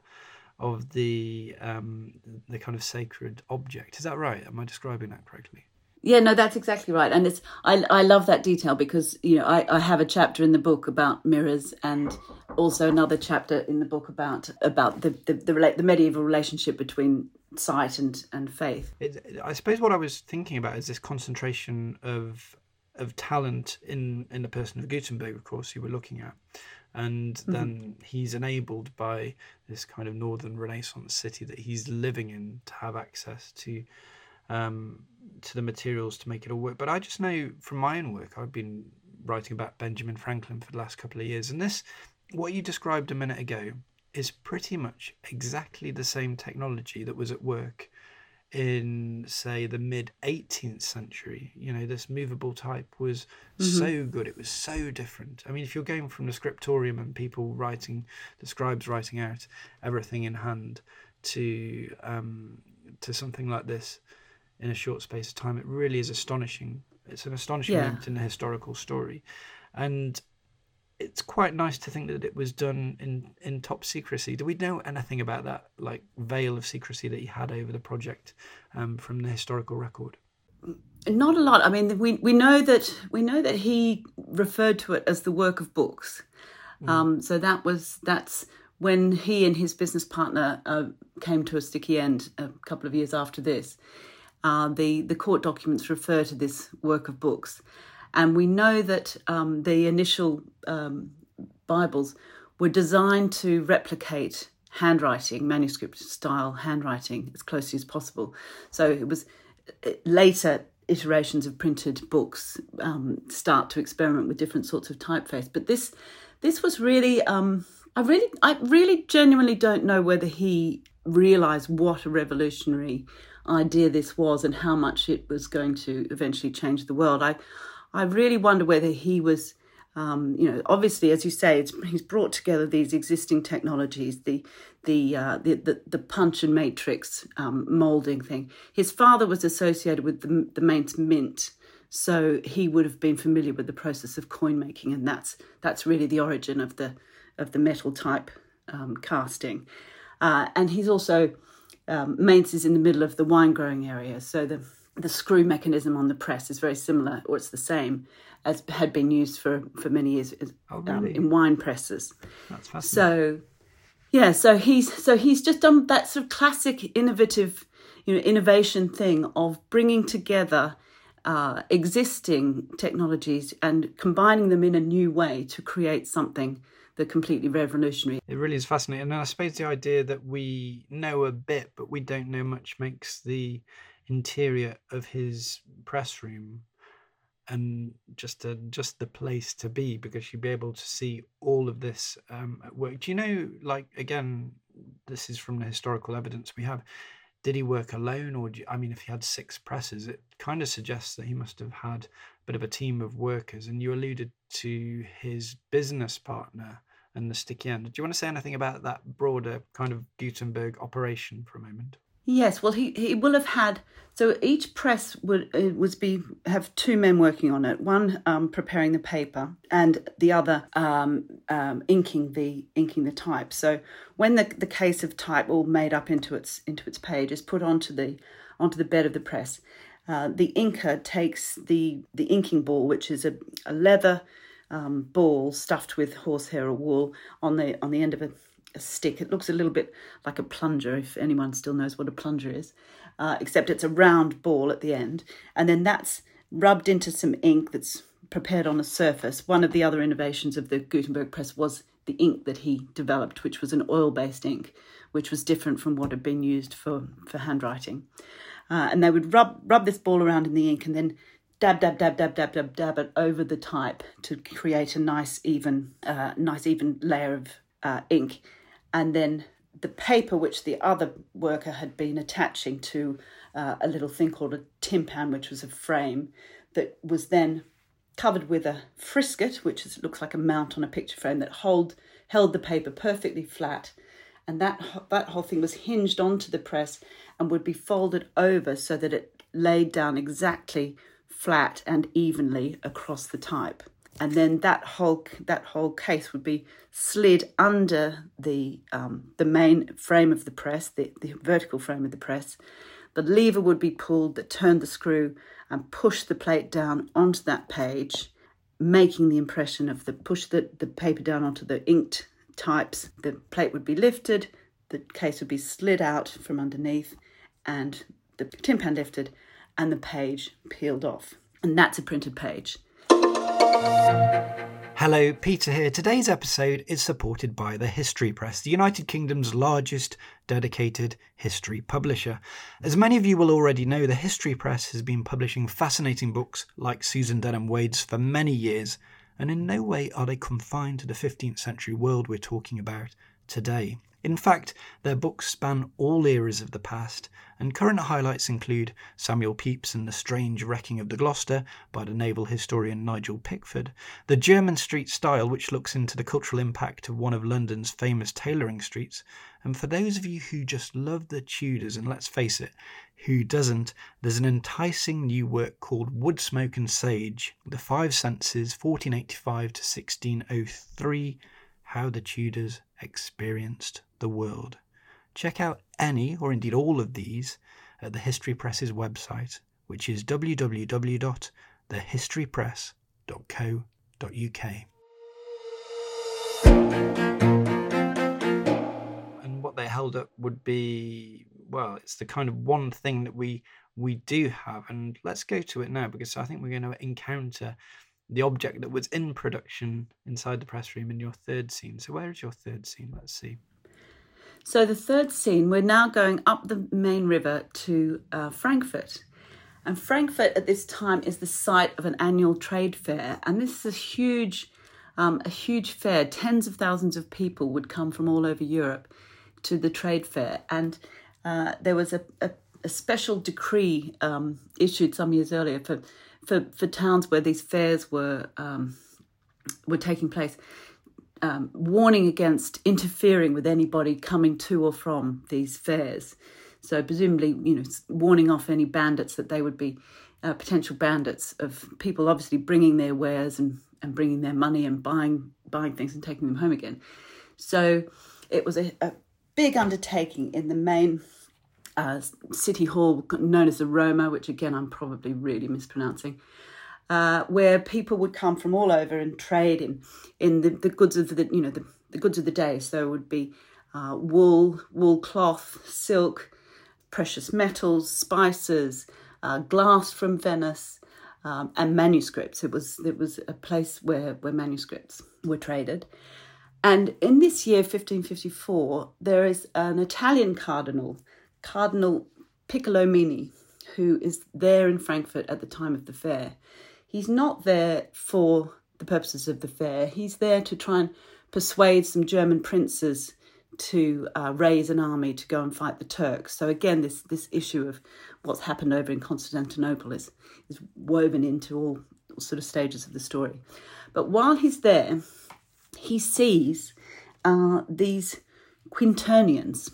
of the um, the kind of sacred object. Is that right? Am I describing that correctly? Yeah, no, that's exactly right, and it's I I love that detail because you know I, I have a chapter in the book about mirrors and also another chapter in the book about about the the the, the medieval relationship between sight and and faith. It, I suppose what I was thinking about is this concentration of of talent in in the person of Gutenberg, of course, you were looking at, and mm-hmm. then he's enabled by this kind of northern renaissance city that he's living in to have access to um, to the materials to make it all work but i just know from my own work i've been writing about benjamin franklin for the last couple of years and this what you described a minute ago is pretty much exactly the same technology that was at work in say the mid 18th century you know this movable type was mm-hmm. so good it was so different i mean if you're going from the scriptorium and people writing the scribes writing out everything in hand to um, to something like this in a short space of time it really is astonishing it's an astonishing yeah. moment in the historical story and it's quite nice to think that it was done in in top secrecy. Do we know anything about that like veil of secrecy that he had over the project um, from the historical record? Not a lot. I mean, we we know that we know that he referred to it as the work of books. Mm. Um, so that was that's when he and his business partner uh, came to a sticky end a couple of years after this. Uh, the the court documents refer to this work of books. And we know that um, the initial um, Bibles were designed to replicate handwriting, manuscript style handwriting, as closely as possible. So it was uh, later iterations of printed books um, start to experiment with different sorts of typeface. But this this was really um, I really I really genuinely don't know whether he realized what a revolutionary idea this was and how much it was going to eventually change the world. I, I really wonder whether he was, um, you know, obviously, as you say, he's brought together these existing technologies, the the uh, the, the, the punch and matrix um, molding thing. His father was associated with the the Mainz Mint, so he would have been familiar with the process of coin making, and that's that's really the origin of the of the metal type um, casting. Uh, and he's also um, Mainz is in the middle of the wine growing area, so the the screw mechanism on the press is very similar, or it's the same as had been used for for many years oh, um, in wine presses. That's fascinating. So, yeah, so he's so he's just done that sort of classic innovative, you know, innovation thing of bringing together uh, existing technologies and combining them in a new way to create something that completely revolutionary. It really is fascinating, and I suppose the idea that we know a bit but we don't know much makes the interior of his press room and just a, just the place to be because you'd be able to see all of this um, at work. Do you know, like again, this is from the historical evidence we have. Did he work alone, or you, I mean, if he had six presses, it kind of suggests that he must have had a bit of a team of workers. And you alluded to his business partner and the sticky end. Do you want to say anything about that broader kind of Gutenberg operation for a moment? Yes, well, he, he will have had so each press would uh, was be have two men working on it. One um, preparing the paper, and the other um, um, inking the inking the type. So when the, the case of type all made up into its into its page is put onto the onto the bed of the press, uh, the inker takes the the inking ball, which is a, a leather um, ball stuffed with horsehair or wool on the on the end of a a stick. It looks a little bit like a plunger, if anyone still knows what a plunger is, uh, except it's a round ball at the end. And then that's rubbed into some ink that's prepared on a surface. One of the other innovations of the Gutenberg press was the ink that he developed, which was an oil based ink, which was different from what had been used for, for handwriting. Uh, and they would rub, rub this ball around in the ink and then dab dab dab dab dab dab dab it over the type to create a nice even uh, nice even layer of uh, ink and then the paper which the other worker had been attaching to uh, a little thing called a tympan, which was a frame that was then covered with a frisket, which is, looks like a mount on a picture frame that hold held the paper perfectly flat, and that that whole thing was hinged onto the press and would be folded over so that it laid down exactly flat and evenly across the type and then that whole that whole case would be slid under the um, the main frame of the press, the, the vertical frame of the press. The lever would be pulled that turned the screw and pushed the plate down onto that page, making the impression of the push the, the paper down onto the inked types. The plate would be lifted, the case would be slid out from underneath, and the tympan lifted, and the page peeled off. And that's a printed page. Hello, Peter here. Today's episode is supported by the History Press, the United Kingdom's largest dedicated history publisher. As many of you will already know, the History Press has been publishing fascinating books like Susan Denham Wade's for many years, and in no way are they confined to the 15th century world we're talking about today. In fact, their books span all eras of the past, and current highlights include Samuel Pepys and the Strange Wrecking of the Gloucester by the naval historian Nigel Pickford, the Jermyn Street Style, which looks into the cultural impact of one of London's famous tailoring streets, and for those of you who just love the Tudors, and let's face it, who doesn't, there's an enticing new work called Wood, Smoke and Sage, The Five Senses, 1485 to 1603, How the Tudors Experienced the world. Check out any or indeed all of these at the History Press's website, which is www.thehistorypress.co.uk. And what they held up would be well, it's the kind of one thing that we we do have, and let's go to it now because I think we're going to encounter the object that was in production inside the press room in your third scene. So, where is your third scene? Let's see. So, the third scene, we're now going up the Main river to uh, Frankfurt. And Frankfurt at this time is the site of an annual trade fair. And this is a huge, um, a huge fair. Tens of thousands of people would come from all over Europe to the trade fair, and uh, there was a, a, a special decree um, issued some years earlier for, for, for towns where these fairs were um, were taking place, um, warning against interfering with anybody coming to or from these fairs. So presumably, you know, warning off any bandits that they would be uh, potential bandits of people obviously bringing their wares and, and bringing their money and buying buying things and taking them home again. So it was a, a big undertaking in the main uh, city hall known as the Römer, which again I'm probably really mispronouncing, uh, where people would come from all over and trade in in the, the goods of the you know the, the goods of the day. So it would be uh, wool, wool cloth, silk, precious metals, spices, uh, glass from Venice, um, and manuscripts. It was it was a place where where manuscripts were traded. And in this year, 1554, there is an Italian cardinal, Cardinal Piccolomini, who is there in Frankfurt at the time of the fair. He's not there for the purposes of the fair. He's there to try and persuade some German princes to uh, raise an army to go and fight the Turks. So again, this this issue of what's happened over in Constantinople is is woven into all, sort of stages of the story. But while he's there, he sees uh, these quinternions.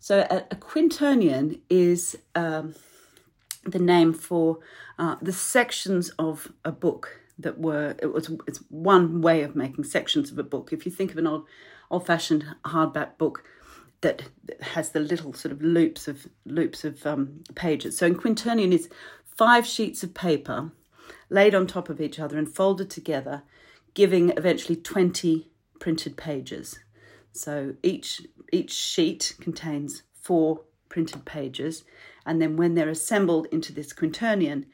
So a, a quinternion is um, the name for uh, the sections of a book that were it was it's one way of making sections of a book. If you think of an old old fashioned hardback book that has the little sort of loops of loops of um, pages. So in quinternion is five sheets of paper laid on top of each other and folded together, giving eventually twenty printed pages. So each each sheet contains four printed pages, and then when they're assembled into this quinternion,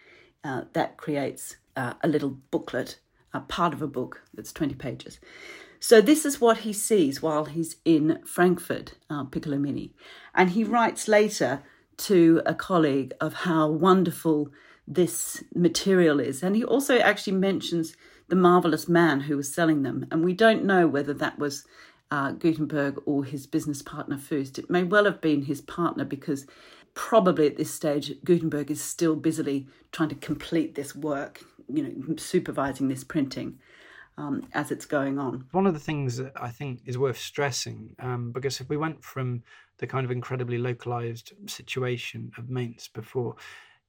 uh, that creates uh, a little booklet, a part of a book that's 20 pages. So this is what he sees while he's in Frankfurt, uh, Piccolomini. And he writes later to a colleague of how wonderful this material is. And he also actually mentions the marvelous man who was selling them. And we don't know whether that was uh, Gutenberg or his business partner first. It may well have been his partner because probably at this stage Gutenberg is still busily trying to complete this work, you know, supervising this printing um, as it's going on. One of the things that I think is worth stressing, um, because if we went from the kind of incredibly localized situation of Mainz before,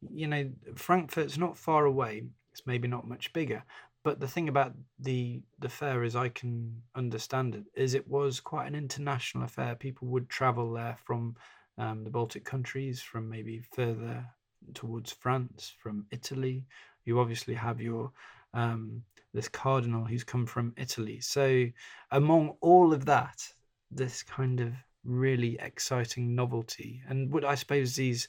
you know, Frankfurt's not far away. It's maybe not much bigger, but the thing about the the fair, is I can understand it, is it was quite an international affair. People would travel there from um, the Baltic countries, from maybe further towards France, from Italy. You obviously have your um, this cardinal who's come from Italy. So, among all of that, this kind of really exciting novelty, and what I suppose these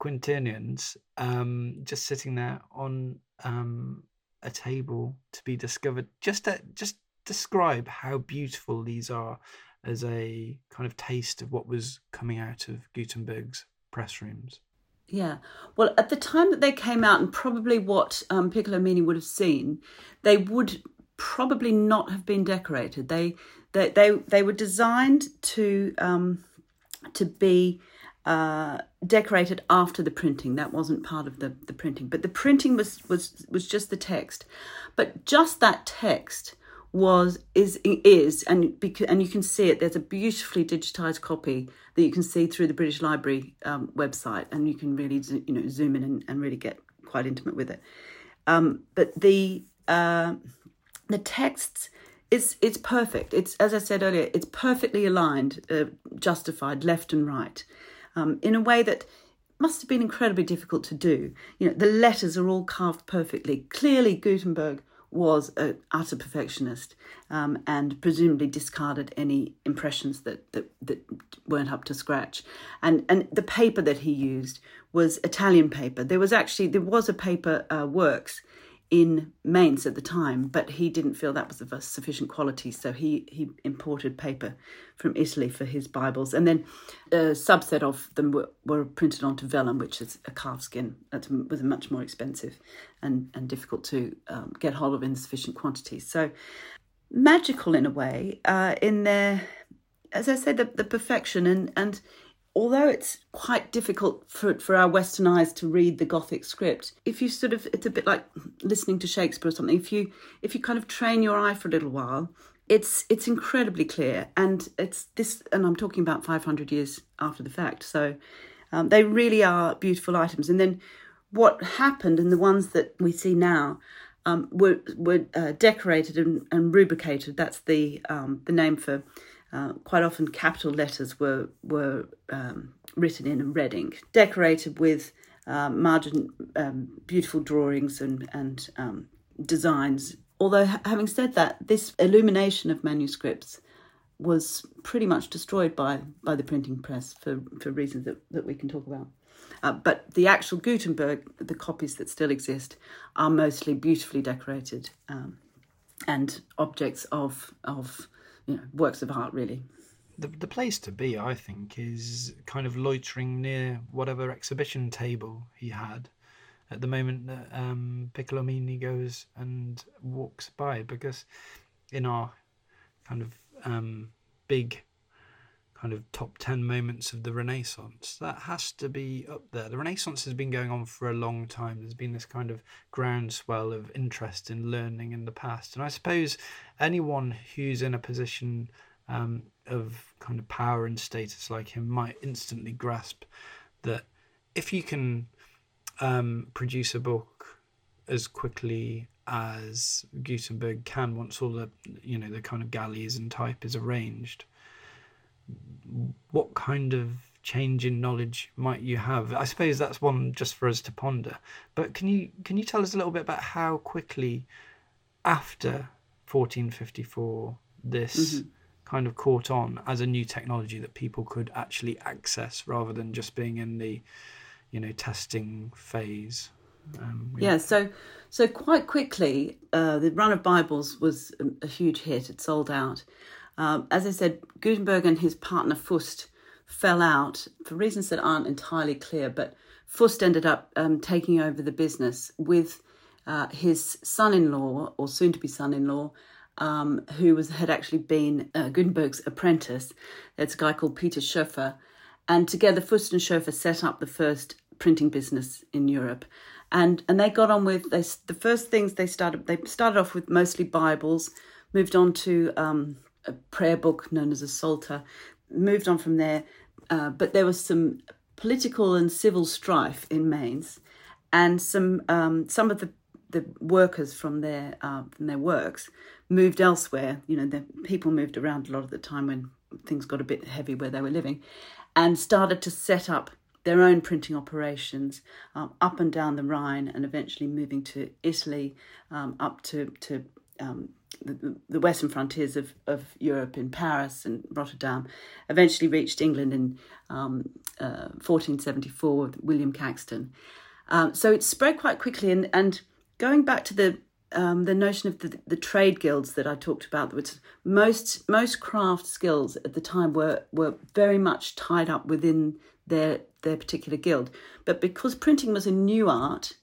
quinternions um, just sitting there on um, a table to be discovered. Just to, just describe how beautiful these are as a kind of taste of what was coming out of Gutenberg's press rooms. Yeah. Well, at the time that they came out, and probably what um, Piccolomini would have seen, they would probably not have been decorated. They they they, they were designed to um, to be uh, decorated after the printing. That wasn't part of the, the printing, but the printing was was was just the text. But just that text was is is and and you can see it. There's a beautifully digitized copy that you can see through the british library um, website and you can really you know zoom in and, and really get quite intimate with it. Um, but the uh, the texts is it's perfect. It's as i said earlier it's perfectly aligned uh, justified left and right um, in a way that must have been incredibly difficult to do you know the letters are all carved perfectly clearly gutenberg was an utter perfectionist um, and presumably discarded any impressions that, that, that weren't up to scratch. And, and the paper that he used was Italian paper. There was actually, there was a paper, uh, Works, in Mainz at the time, but he didn't feel that was of a sufficient quality, so he he imported paper from Italy for his Bibles, and then a subset of them were, were printed onto vellum, which is a calf skin that was much more expensive and and difficult to um, get hold of in sufficient quantities. So magical in a way, uh, in their as I said, the, the perfection and and although it's quite difficult for for our Western eyes to read the Gothic script, if you sort of it's a bit like listening to Shakespeare or something. If you if you kind of train your eye for a little while, it's it's incredibly clear, and it's this. And I'm talking about 500 years after the fact, so um, they really are beautiful items. And then what happened, and the ones that we see now. Um, were were uh, decorated and, and rubricated. That's the um, the name for uh, quite often capital letters were were um, written in red ink, decorated with um, margin, um, beautiful drawings and and um, designs. Although, having said that, this illumination of manuscripts was pretty much destroyed by by the printing press for for reasons that, that we can talk about. Uh, but the actual Gutenberg, the copies that still exist, are mostly beautifully decorated um, and objects of of you know, works of art, really. The, the place to be, I think, is kind of loitering near whatever exhibition table he had at the moment that um, Piccolomini goes and walks by, because in our kind of um, big kind of top 10 moments of the Renaissance. That has to be up there. The Renaissance has been going on for a long time. There's been this kind of groundswell of interest in learning in the past. And I suppose anyone who's in a position um, of kind of power and status like him might instantly grasp that if you can um, produce a book as quickly as Gutenberg can once all the you know the kind of galleys and type is arranged what kind of change in knowledge might you have? I suppose that's one just for us to ponder. But can you can you tell us a little bit about how quickly after 1454 this mm-hmm. kind of caught on as a new technology that people could actually access rather than just being in the you know testing phase? Um, yeah. yeah. so so quite quickly, uh, the run of Bibles was a, a huge hit. It sold out. Um, as I said, Gutenberg and his partner Fust fell out for reasons that aren't entirely clear, but Fust ended up um, taking over the business with uh, his son in law, or soon to be son in law, um, who was had actually been uh, Gutenberg's apprentice. That's a guy called Peter Schoeffer. And together, Fust and Schoeffer set up the first printing business in Europe. And, and they got on with the first things they started. They started off with mostly Bibles, moved on to um, a prayer book known as a Psalter. Moved on from there, uh, but there was some political and civil strife in Mainz, and some um, some of the the workers from their uh, from their works moved elsewhere. You know, the people moved around a lot of the time when things got a bit heavy where they were living, and started to set up their own printing operations um, up and down the Rhine, and eventually moving to Italy, um, up to to um, the, the, western frontiers of, of Europe in Paris and Rotterdam, eventually reached England in um, uh, 1474 with William Caxton. Um, so it spread quite quickly, and, and going back to the um, the notion of the, the trade guilds that I talked about, which most most craft skills at the time were were very much tied up within their their particular guild. But because printing was a new art,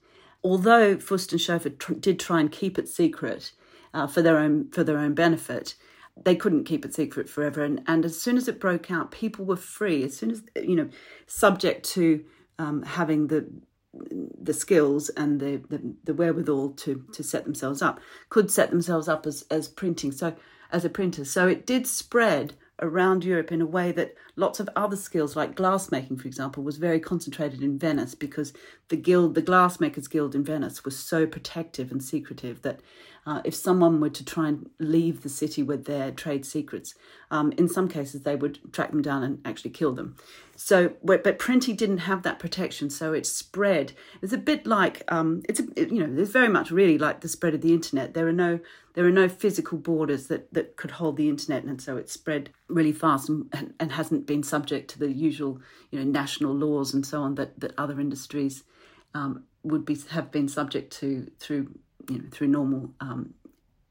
although Fust and Schoeffer tr- did try and keep it secret, uh, for their own for their own benefit. They couldn't keep it secret forever, and, and as soon as it broke out, people were free. As soon as you know, subject to um, having the the skills and the, the, the wherewithal to to set themselves up, could set themselves up as as printing. So as a printer, so it did spread around Europe in a way that lots of other skills, like glassmaking, for example, was very concentrated in Venice because the guild, the glassmakers guild in Venice, was so protective and secretive that uh, if someone were to try and leave the city with their trade secrets, um, in some cases they would track them down and actually kill them. So, but printing didn't have that protection, so it spread. It's a bit like um, it's a, you know, it's very much really like the spread of the internet. There are no there are no physical borders that, that could hold the internet, and so it spread really fast and, and, and hasn't been subject to the usual you know national laws and so on that that other industries um, would be have been subject to through you know through normal um,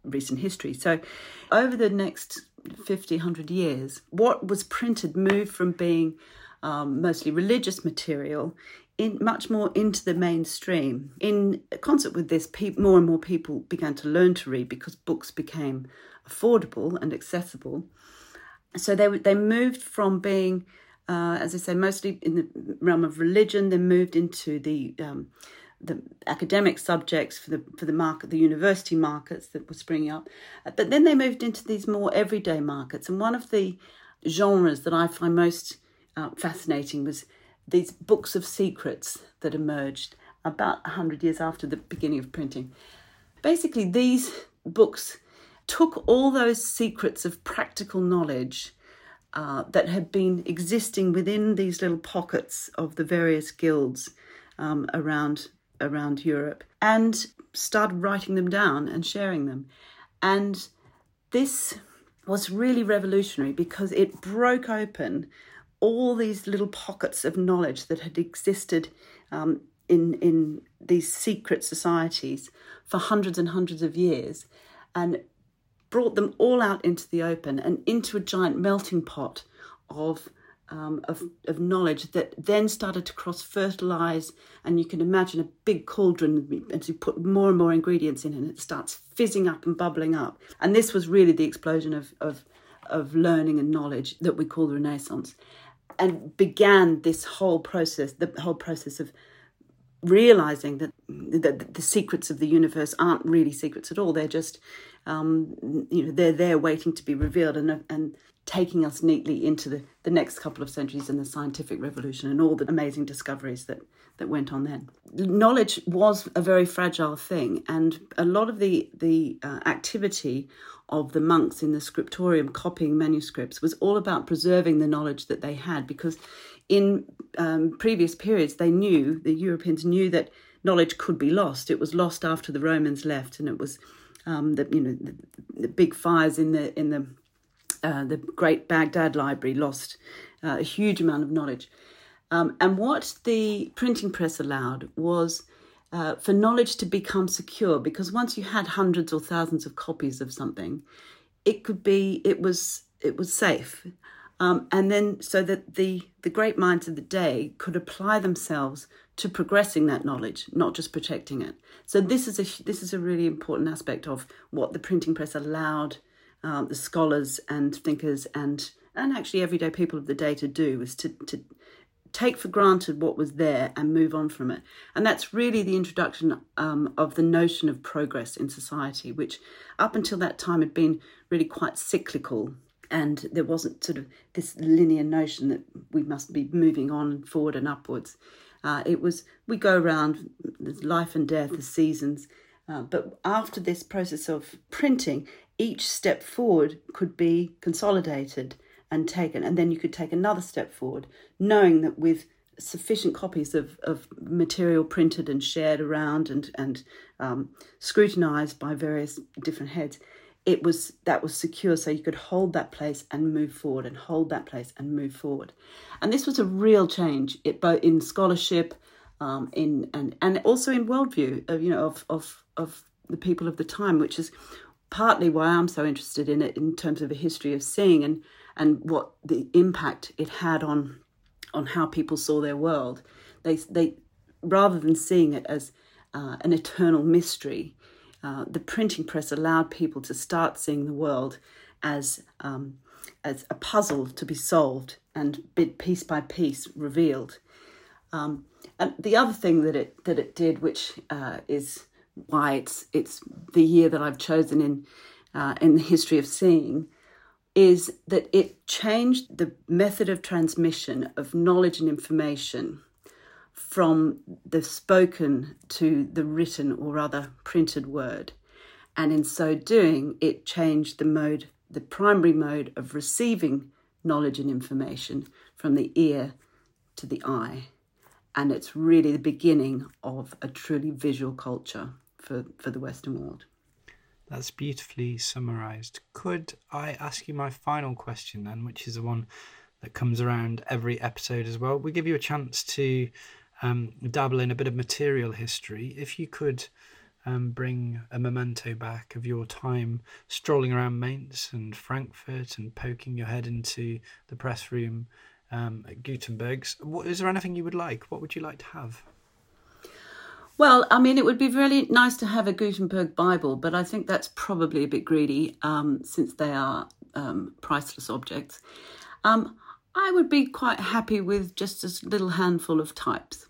recent history. So over the next 50, 100 years, what was printed moved from being um, mostly religious material in much more into the mainstream. In concert with this, pe- more and more people began to learn to read because books became affordable and accessible. So they they moved from being, uh, as I say, mostly in the realm of religion, They moved into the um, the academic subjects for the for the market, the university markets that were springing up. But then they moved into these more everyday markets, and one of the genres that I find most uh, fascinating was these books of secrets that emerged about 100 years after the beginning of printing. Basically, these books took all those secrets of practical knowledge uh, that had been existing within these little pockets of the various guilds um, around around Europe and started writing them down and sharing them. And this was really revolutionary because it broke open all these little pockets of knowledge that had existed um, in in these secret societies for hundreds and hundreds of years, and brought them all out into the open and into a giant melting pot of um, of, of knowledge that then started to cross fertilize and you can imagine a big cauldron as you put more and more ingredients in and it starts fizzing up and bubbling up. And this was really the explosion of, of, of learning and knowledge that we call the renaissance. And began this whole process the whole process of realizing that the, the secrets of the universe aren't really secrets at all. They're just um, you know they're there waiting to be revealed and and taking us neatly into the, the next couple of centuries and the scientific revolution and all the amazing discoveries that, that went on then. Knowledge was a very fragile thing, and a lot of the, the uh, activity of the monks in the scriptorium copying manuscripts was all about preserving the knowledge that they had because in um, previous periods they knew, the Europeans knew that knowledge could be lost. It was lost after the Romans left, and it was um, the you know the, the, big fires in the in the uh, the great Baghdad library lost uh, a huge amount of knowledge. Um, and what the printing press allowed was uh, for knowledge to become secure, because once you had hundreds or thousands of copies of something, it could be it was it was safe, um, and then so that the the great minds of the day could apply themselves to progressing that knowledge, not just protecting it. So this is a this is a really important aspect of what the printing press allowed um, the scholars and thinkers and and actually everyday people of the day to do was to to take for granted what was there and move on from it. And that's really the introduction um, of the notion of progress in society, which up until that time had been really quite cyclical. And there wasn't sort of this linear notion that we must be moving on forward and upwards. Uh, it was, we go around, there's life and death, the seasons. Uh, but after this process of printing, each step forward could be consolidated and taken, and then you could take another step forward, knowing that with sufficient copies of, of material printed and shared around and and um, scrutinized by various different heads, it was that was secure, so you could hold that place and move forward, and hold that place and move forward, and this was a real change. It both in scholarship, um, in and and also in worldview of you know of of of the people of the time, which is partly why I'm so interested in it in terms of a history of seeing and and what the impact it had on on how people saw their world. They they rather than seeing it as uh, an eternal mystery, uh, the printing press allowed people to start seeing the world as um, as a puzzle to be solved and bit piece by piece revealed. Um, and the other thing that it that it did, which uh, is why it's it's the year that I've chosen in uh, in the history of seeing is that it changed the method of transmission of knowledge and information from the spoken to the written or rather printed word. And in so doing it changed the mode the primary mode of receiving knowledge and information from the ear to the eye. And it's really the beginning of a truly visual culture for, for the Western world. That's beautifully summarized. Could I ask you my final question then, which is the one that comes around every episode as well? We give you a chance to um, dabble in a bit of material history. If you could um, bring a memento back of your time strolling around Mainz and Frankfurt and poking your head into the press room um, at Gutenberg's, what, is there anything you would like? What would you like to have? Well, I mean, it would be really nice to have a Gutenberg Bible, but I think that's probably a bit greedy um, since they are um, priceless objects. Um, I would be quite happy with just a little handful of types.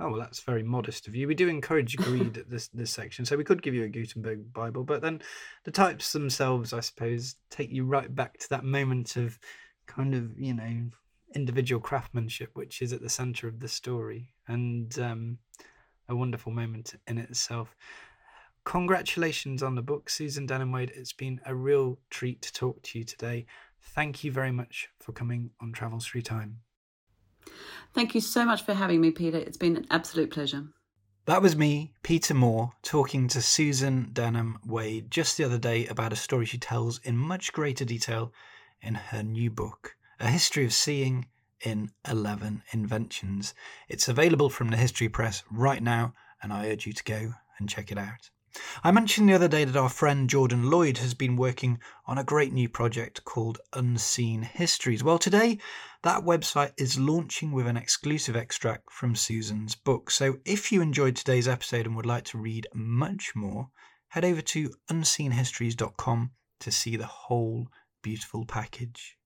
Oh well, that's very modest of you. We do encourage greed at this this section, so we could give you a Gutenberg Bible, but then the types themselves, I suppose, take you right back to that moment of kind of you know individual craftsmanship, which is at the centre of the story, and um, a wonderful moment in itself. Congratulations on the book, Susan Denham Wade. It's been a real treat to talk to you today. Thank you very much for coming on Travels Through Time. Thank you so much for having me, Peter. It's been an absolute pleasure. That was me, Peter Moore, talking to Susan Denham Wade just the other day about a story she tells in much greater detail in her new book, A History of Seeing in 11 Inventions. It's available from the History Press right now, and I urge you to go and check it out. I mentioned the other day that our friend Jordan Lloyd has been working on a great new project called Unseen Histories. Well, today that website is launching with an exclusive extract from Susan's book. So if you enjoyed today's episode and would like to read much more, head over to unseenhistories.com to see the whole beautiful package.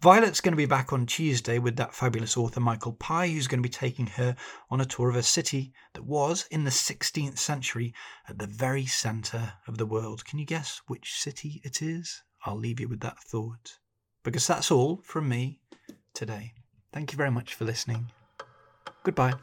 Violet's going to be back on Tuesday with that fabulous author Michael Pye, who's going to be taking her on a tour of a city that was, in the 16th century, at the very centre of the world. Can you guess which city it is? I'll leave you with that thought. Because that's all from me today. Thank you very much for listening. Goodbye.